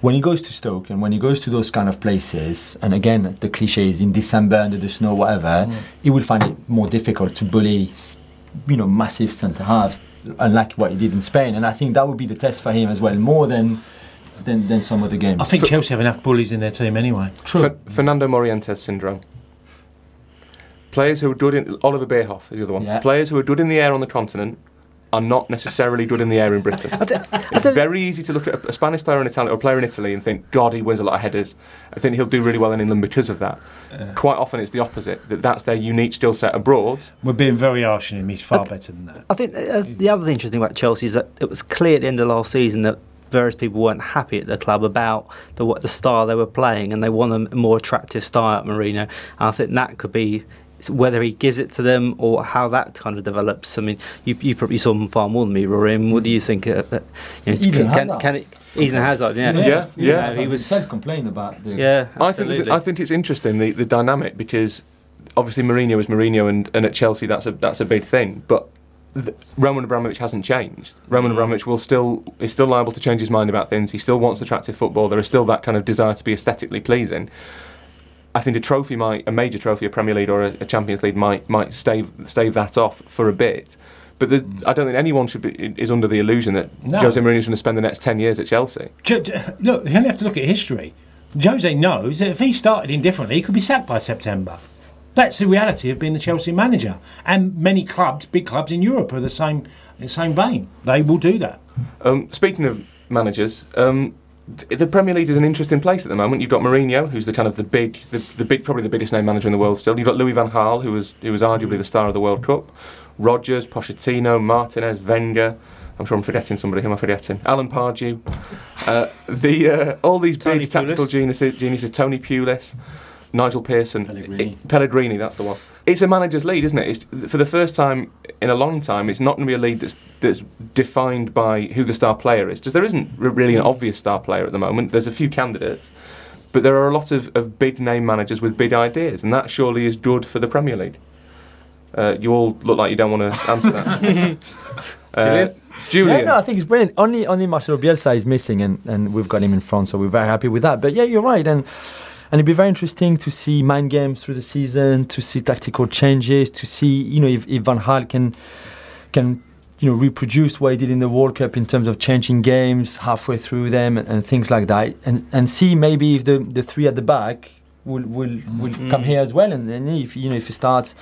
When he goes to Stoke and when he goes to those kind of places, and again the cliche is in December under the snow, whatever, mm. he will find it more difficult to bully, you know, massive centre halves, unlike what he did in Spain. And I think that would be the test for him as well, more than than, than some other games. I think Chelsea have enough bullies in their team anyway. Fer- Fernando Morientes syndrome. Players who are good in Oliver Bierhoff is the other one. Yeah. Players who are good in the air on the continent are not necessarily good in the air in Britain. it's very easy to look at a, a Spanish player in Italy or a player in Italy and think, God, he wins a lot of headers. I think he'll do really well in England because of that. Quite often, it's the opposite. That that's their unique skill set abroad. We're being very harsh on him. He's far better than that. I think uh, the other interesting thing about Chelsea is that it was clear at the end of last season that various people weren't happy at the club about the what the style they were playing, and they want a more attractive style at Mourinho. And I think that could be whether he gives it to them or how that kind of develops. I mean, you, you probably saw him far more than me, Rory. I what do you think? Uh, uh, you know, Eden can, Hazard. can it, Eden Hazard, yeah, Yeah, Yes, yeah. You know, he was self-complained about the yeah. I think. I think it's interesting the, the dynamic because obviously Mourinho is Mourinho and, and at Chelsea that's a that's a big thing. But th- Roman Abramovich hasn't changed. Roman Abramovich will still is still liable to change his mind about things. He still wants attractive football. There is still that kind of desire to be aesthetically pleasing. I think a trophy might a major trophy, a Premier League or a, a Champions League might might stave stave that off for a bit. But the, I don't think anyone should be is under the illusion that No. Jose Mourinho is going to spend the next ten years at Chelsea. Look, you only have to look at history. Jose knows that if he started indifferently, he could be sacked by September. That's the reality of being the Chelsea manager. And many clubs, big clubs in Europe, are the same, the same vein. They will do that. Um, speaking of managers, um, the Premier League is an interesting place at the moment. You've got Mourinho, who's the kind of the big, the, the big, probably the biggest name manager in the world still. You've got Louis van Gaal, who was who was arguably the star of the World Cup. Rodgers, Pochettino, Martinez, Wenger. I'm sure I'm forgetting somebody. Who am I forgetting? Alan Pardew. Uh, the uh, all these Tony big tactical geniuses, geniuses. Tony Pulis, Nigel Pearson, Pellegrini. It- Pellegrini. That's the one. It's a manager's lead, isn't it? It's, for the first time in a long time, it's not going to be a lead that's that's defined by who the star player is. Because there isn't really an obvious star player at the moment. There's a few candidates, but there are a lot of, of big name managers with big ideas, and that surely is good for the Premier League. Uh, you all look like you don't want to answer that. uh, Julien. Yeah, no, I think it's brilliant. Only only Marcelo Bielsa is missing, and, and we've got him in front, so we're very happy with that. But yeah, you're right, and and it'd be very interesting to see mind games through the season, to see tactical changes, to see you know if, if Van Gaal can can you know reproduce what he did in the World Cup in terms of changing games halfway through them and, and things like that, and and see maybe if the the three at the back will will will mm-hmm. come here as well, and then if you know if it starts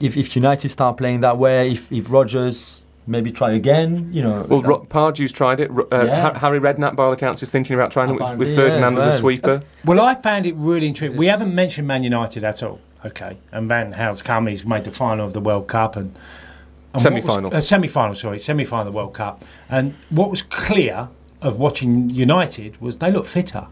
if, if United start playing that way, if, if Rodgers maybe try again. You know, Well, Ro- Pardew's tried it. Uh, Yeah. Harry Redknapp, by all accounts, is thinking about trying it with, Apparently, with yeah, Ferdinand as as a sweeper. Well, I found it really intriguing. We haven't mentioned Man United at all. Okay, and Van Gaal's come. He's made the final of the World Cup and, and what Semi-final. Uh, semi-final, sorry, semi-final of the World Cup. And what was clear of watching United was they look fitter.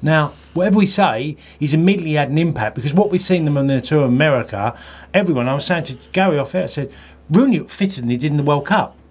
Now, whatever we say, he's immediately had an impact because what we've seen them on the tour of America, everyone. I was saying to Gary off air, I said Rooney looked fitter than he did in the World Cup.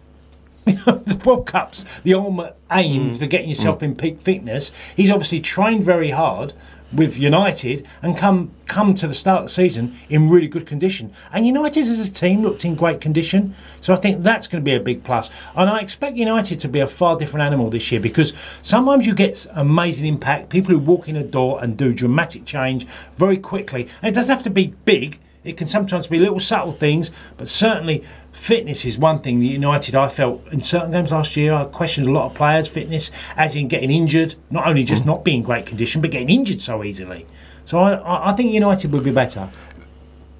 You know, the World Cup's the ultimate aim mm. for getting yourself mm. in peak fitness. He's obviously trained very hard with United and come come to the start of the season in really good condition. And United as a team looked in great condition. So I think that's going to be a big plus. And I expect United to be a far different animal this year because sometimes you get amazing impact, people who walk in a door and do dramatic change very quickly. And it doesn't have to be big. It can sometimes be little subtle things, but certainly fitness is one thing that United I felt in certain games last year. I questioned a lot of players' fitness, as in getting injured, not only just mm. not being great condition, but getting injured so easily. So I, I, I think United would be better.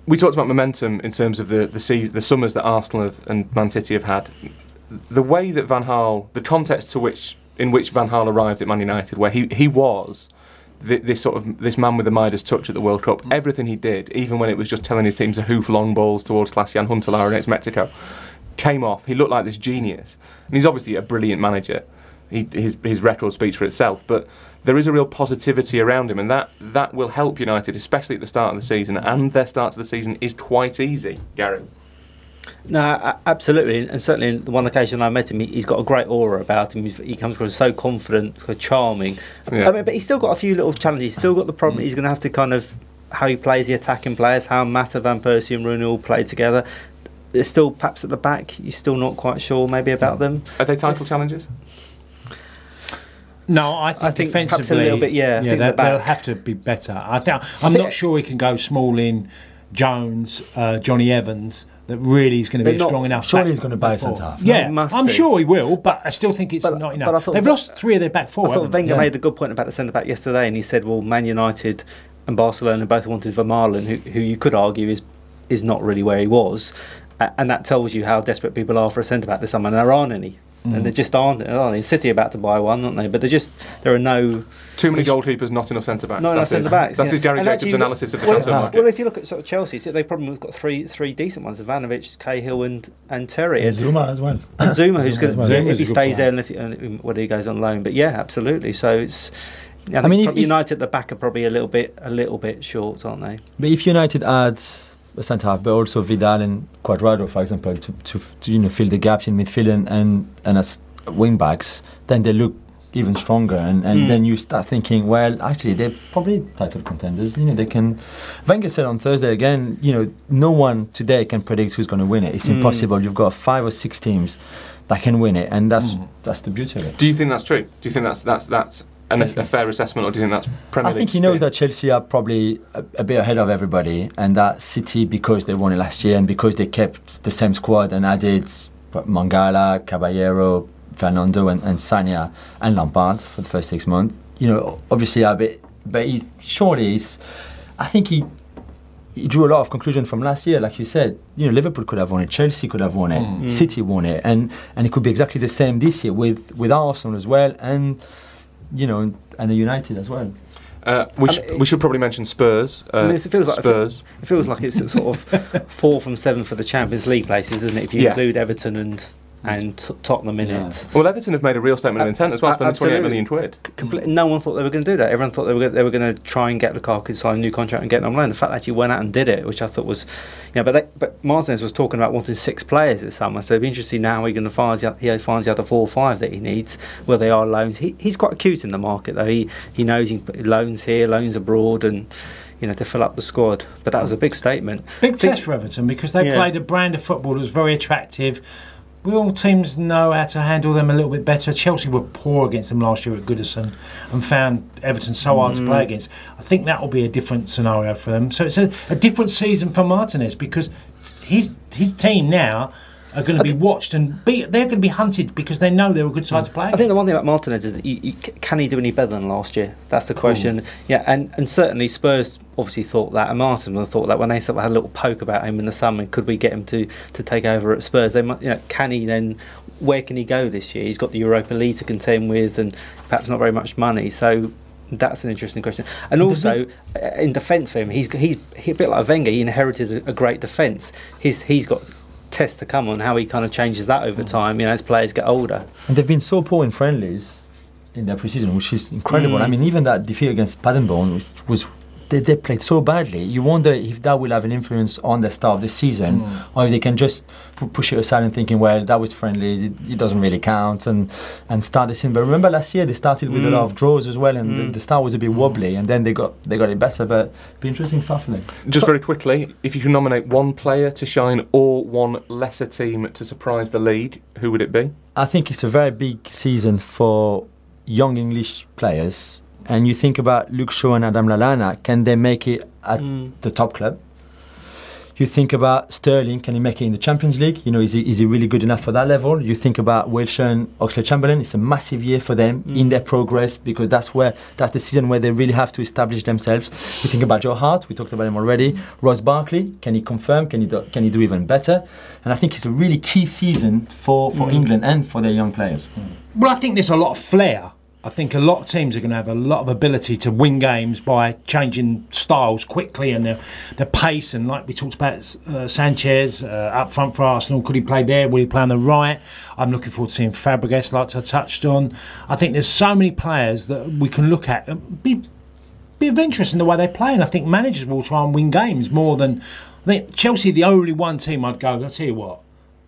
we talked about momentum in terms of the the, sea, the summers that Arsenal have, and Man City have had. The way that Van Gaal, the context to which in which Van Gaal arrived at Man United, where he he was thi- this sort of this man with the Midas touch at the World Cup. Mm. Everything he did, even when it was just telling his team to hoof long balls towards Sebastian Huntelaar against Mexico, came off. He looked like this genius, and he's obviously a brilliant manager. He, his his record speaks for itself, but there is a real positivity around him, and that that will help United, especially at the start of the season. And their start to the season is quite easy, Gary. No, absolutely, and certainly in the one occasion I met him, he- he's got a great aura about him. He's, he comes across so confident, so charming. Yeah. I mean, but he's still got a few little challenges. He's still got the problem. He's going to have to kind of how he plays the attacking players, how Mata, Van Persie, and Rooney all play together. There's still perhaps at the back. You're still not quite sure maybe about them. Are they title Yes. challenges? No, I think, I think perhaps a defensively, little bit, yeah, yeah, think they, the back- will have to be better. I think I'm think- not sure we can go Smalling, Jones, uh, Johnny Evans. That really is going to be They're a not- strong enough. surely he's gonna buy back four. centre half. Yeah, No, I'm do. sure he will, but I still think it's But- not but enough. I thought- They've lost three of their back four. I thought? Wenger Yeah. made a good point about the centre back yesterday, and he said, "Well, Man United and Barcelona both wanted Vermaelen, who, who you could argue is is not really where he was, A- and that tells you how desperate people are for a centre back this summer. And there aren't any, Mm. and there just aren't. Are they? City about to buy one, aren't they? But there just there are no Too many goalkeepers, not enough centre backs. not enough That's his- centre backs. That's yeah. his Gary And Jacobs actually, analysis of the well, transfer well, market. Well, if you look at sort of Chelsea, so they've probably got three three decent ones: Ivanovic, Cahill, and and Terry. And Zouma as well. And Zouma, who's going as to well. If he stays there, unless he, whether he goes on loan. But yeah, absolutely. So it's. I, mean, think if- if- United at the back are probably a little bit a little bit short, aren't they? But if United adds a centre half, but also Vidal and Cuadrado, for example, to, to, to you know fill the gaps in midfield and and, and as wing backs, then they look even stronger. And, and Mm. then you start thinking, well, actually, they're probably title contenders. You know, they can. Wenger said on Thursday again, you know, no one today can predict who's going to win it. It's Mm. impossible. You've got five or six teams that can win it, and that's that's the beauty of it. Do you think that's true? Do you think that's that's that's an, a fair assessment, or do you think that's Premier I League? think he knows that Chelsea are probably a, a bit ahead of everybody, and that City, because they won it last year and because they kept the same squad and added Mangala, Caballero, Fernando, and, and Sagna and Lampard for the first six months, you know, obviously a bit, but he, surely is. I think he. He drew a lot of conclusion from last year, like you said. You know, Liverpool could have won it, Chelsea could have won it, Mm. City won it, and and it could be exactly the same this year with with Arsenal as well, and you know, and the United as well. Uh, we, sh- mean, we should probably mention Spurs. Uh, I mean, it feels like Spurs. It feels like it's sort of four from seven for the Champions League places, isn't it? If you Yeah. include Everton and and T- Tottenham in Yeah. it. Well, Everton have made a real statement of intent as well, a- spending 28 absolutely. million quid. Comple- no one thought they were going to do that. Everyone thought they were gonna, they were going to try and get Lukaku to sign a new contract and get him on loan. The fact that he went out and did it, which I thought was, you know, but they, but Martinez was talking about wanting six players this summer. So it'd be interesting now how he going to find the, he finds the other four or five that he needs, where they are loans. He, he's quite acute in the market though. He he knows he can put loans here, loans abroad, and you know to fill up the squad. But that was a big statement. Big Think- test for Everton because they Yeah. played a brand of football that was very attractive. We all teams know how to handle them a little bit better. Chelsea were poor against them last year at Goodison and found Everton so hard to Mm. play against. I think that will be a different scenario for them. So it's a, a different season for Martinez because his his team now are going to be watched and be, they're going to be hunted because they know they're a good side to play. I think the one thing about Martinez is that you, you, can he do any better than last year? That's the question. Hmm. Yeah, and, and certainly Spurs obviously thought that, and Martin thought that when they sort of had a little poke about him in the summer. Could we get him to, to take over at Spurs? They, might- you know, can he then? Where can he go this year? He's got the Europa League to contend with, and perhaps not very much money. So. That's an interesting question, and also in defence for him, he's he's he, a bit like Wenger. He inherited a, a great defence. He's he's got tests to come on how he kind of changes that over time. You know, as players get older. And they've been so poor in friendlies in their preseason, which is incredible. Mm. I mean, even that defeat against Paderborn, which was they, they played so badly. You wonder if that will have an influence on the start of the season, mm. or if they can just pu- push it aside and thinking, well, that was friendly, it, it doesn't really count, and and start the season. But remember last year they started with a lot of mm. draws as well, and the, mm. the start was a bit wobbly, and then they got they got it better. But be interesting stuff for them. Just very quickly, if you can nominate one player to shine or one lesser team to surprise the league, who would it be? I think it's a very big season for young English players. And you think about Luke Shaw and Adam Lallana, can they make it at hmm. the top club? You think about Sterling, can he make it in the Champions League? You know, is he, is he really good enough for that level? You think about Wilshere and Oxlade-Chamberlain, it's a massive year for them hmm. in their progress because that's where that's the season where they really have to establish themselves. You think about Joe Hart, we talked about him already. Hmm. Ross Barkley, can he confirm? Can he do, can he do even better? And I think it's a really key season for, for England and for their young players. Well, I think there's a lot of flair. I think a lot of teams are going to have a lot of ability to win games by changing styles quickly and their, their pace. And like we talked about, uh, Sanchez uh, up front for Arsenal, could he play there? Will he play on the right? I'm looking forward to seeing Fabregas, like I touched on. I think there's so many players that we can look at. and Be be of interest in the way they play, and I think managers will try and win games more than. I think Chelsea, the only one team I'd go. I'll tell you what,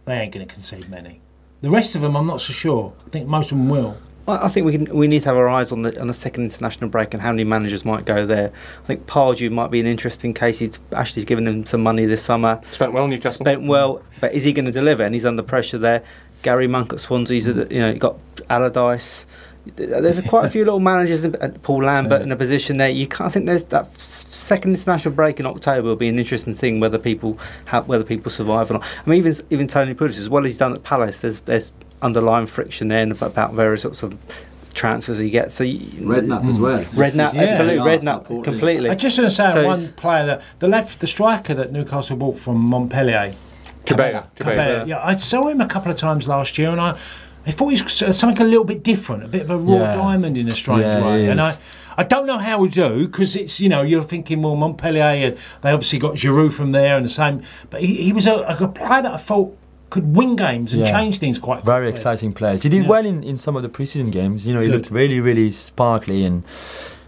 they ain't going to concede many. The rest of them, I'm not so sure. I think most of them will. I think we can, we need to have our eyes on the on the second international break and how many managers might go there. I think Pardew might be an interesting case. He's Ashley's given him some money this summer. Spent well, Newcastle. Spent well, but is he going to deliver? And he's under pressure there. Gary Monk at Swansea's, Mm. you know, got Allardyce. There's a quite a few little managers, Paul Lambert in a position there. You can't I think there's that second international break in October will be an interesting thing whether people have, whether people survive or not. I mean, even even Tony Pulis, as well as he's done at Palace, there's there's underlying friction there about various sorts of transfers he gets. So you, Redknapp as hmm. well. Redknapp, Yeah. absolutely, Yeah, Redknapp, Portland. completely. I just want to say So one player that the left, the striker that Newcastle bought from Montpellier. Cabella. Cabella. Yeah, I saw him a couple of times last year, and I, I thought he was something a little bit different, a bit of a raw Yeah. diamond in a strange Yeah, way. And I. I don't know how we do because it's you know you're thinking well Montpellier, they obviously got Giroud from there and the same, but he, he was a, a player that I thought could win games and Yeah. change things quite Very quickly. exciting players. He did Yeah. well in, in some of the preseason games. You know, he Good. looked really, really sparkly and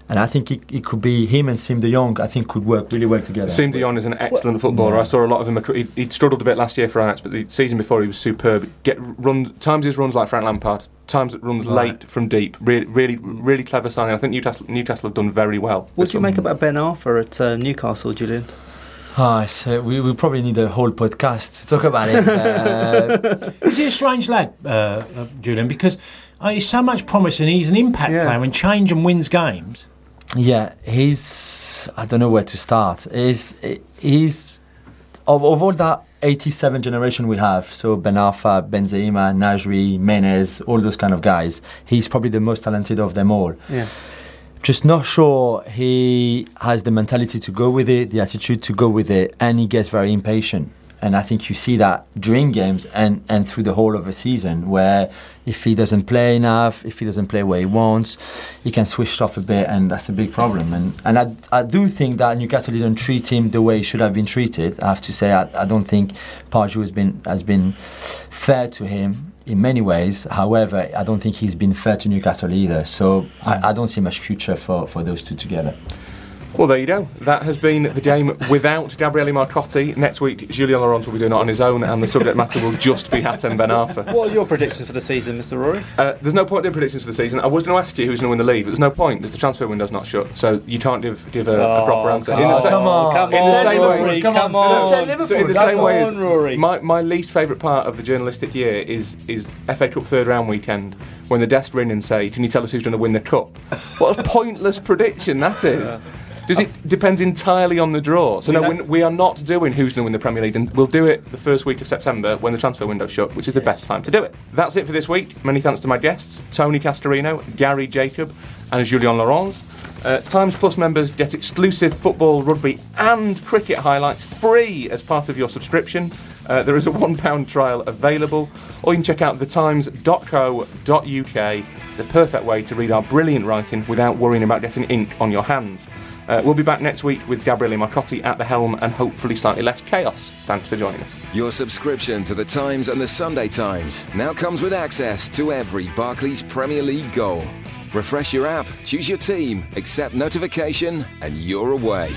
and I think it, it could be him and Siem De Jong. I think could work really well together. Siem De Jong is an excellent footballer. I saw a lot of him. acro- He, he struggled a bit last year for Ajax, but the season before he was superb. Get run times his runs like Frank Lampard. Times it runs Right. late from deep. Really, really, really clever signing. I think Newcastle, Newcastle have done very well. What this do you make summer. about Ben Arfa at uh, Newcastle, Julien? Ah, so we, we probably need a whole podcast to talk about it. Uh, Is he a strange lad, uh, uh, Julien? Because uh, he's so much promise and he's an impact Yeah. player and change and wins games. yeah, he's. I don't know where to start. He's he's of, of all that 87 generation we have. So Ben Arfa, Benzema, Nasri, Menez, all those kind of guys. He's probably the most talented of them all. Yeah. Just not sure he has the mentality to go with it, the attitude to go with it, and he gets very impatient. And I think you see that during games and, and through the whole of a season, where if he doesn't play enough, if he doesn't play where he wants, he can switch off a bit, and that's a big problem. And and I, I do think that Newcastle didn't treat him the way he should have been treated. I have to say, I, I don't think Pardew has been has been fair to him in many ways. However, I don't think he's been fair to Newcastle either. So I, I don't see much future for, for those two together. Well, there you go. That has been the game without Gabriele Marcotti. Next week, Julien Laurens will be doing it on his own, and the subject matter will just be Hatem Ben Arfa. What are your predictions for the season, Mr. Rory? Uh, there's no point in predictions for the season. I was going to ask you who's going to win the league, but there's no point. The transfer window's not shut, so you can't give, give a, a proper answer. come in the on, come on, come in the on, same way, Rory, come come on, on. So in the come same way on, Rory. my, my least favourite part of the journalistic year is is FA Cup third round weekend when the desk ring and say, "Can you tell us who's going to win the cup?" What a pointless prediction that is. Does it depends entirely on the draw? So no, we, we are not doing who's going to win the Premier League, and we'll do it the first week of September when the transfer window's shut, which is the best time to do it. That's it for this week. Many thanks to my guests, Tony Cascarino, Gary Jacob, and Julien Laurens. Uh, Times Plus members get exclusive football, rugby, and cricket highlights free as part of your subscription. Uh, there is a £1 trial available, or you can check out thetimes.co.uk, the perfect way to read our brilliant writing without worrying about getting ink on your hands. Uh, we'll be back next week with Gabriele Marcotti at the helm and hopefully slightly less chaos. Thanks for joining us. Your subscription to The Times and The Sunday Times now comes with access to every Barclays Premier League goal. Refresh your app, choose your team, accept notification, and you're away.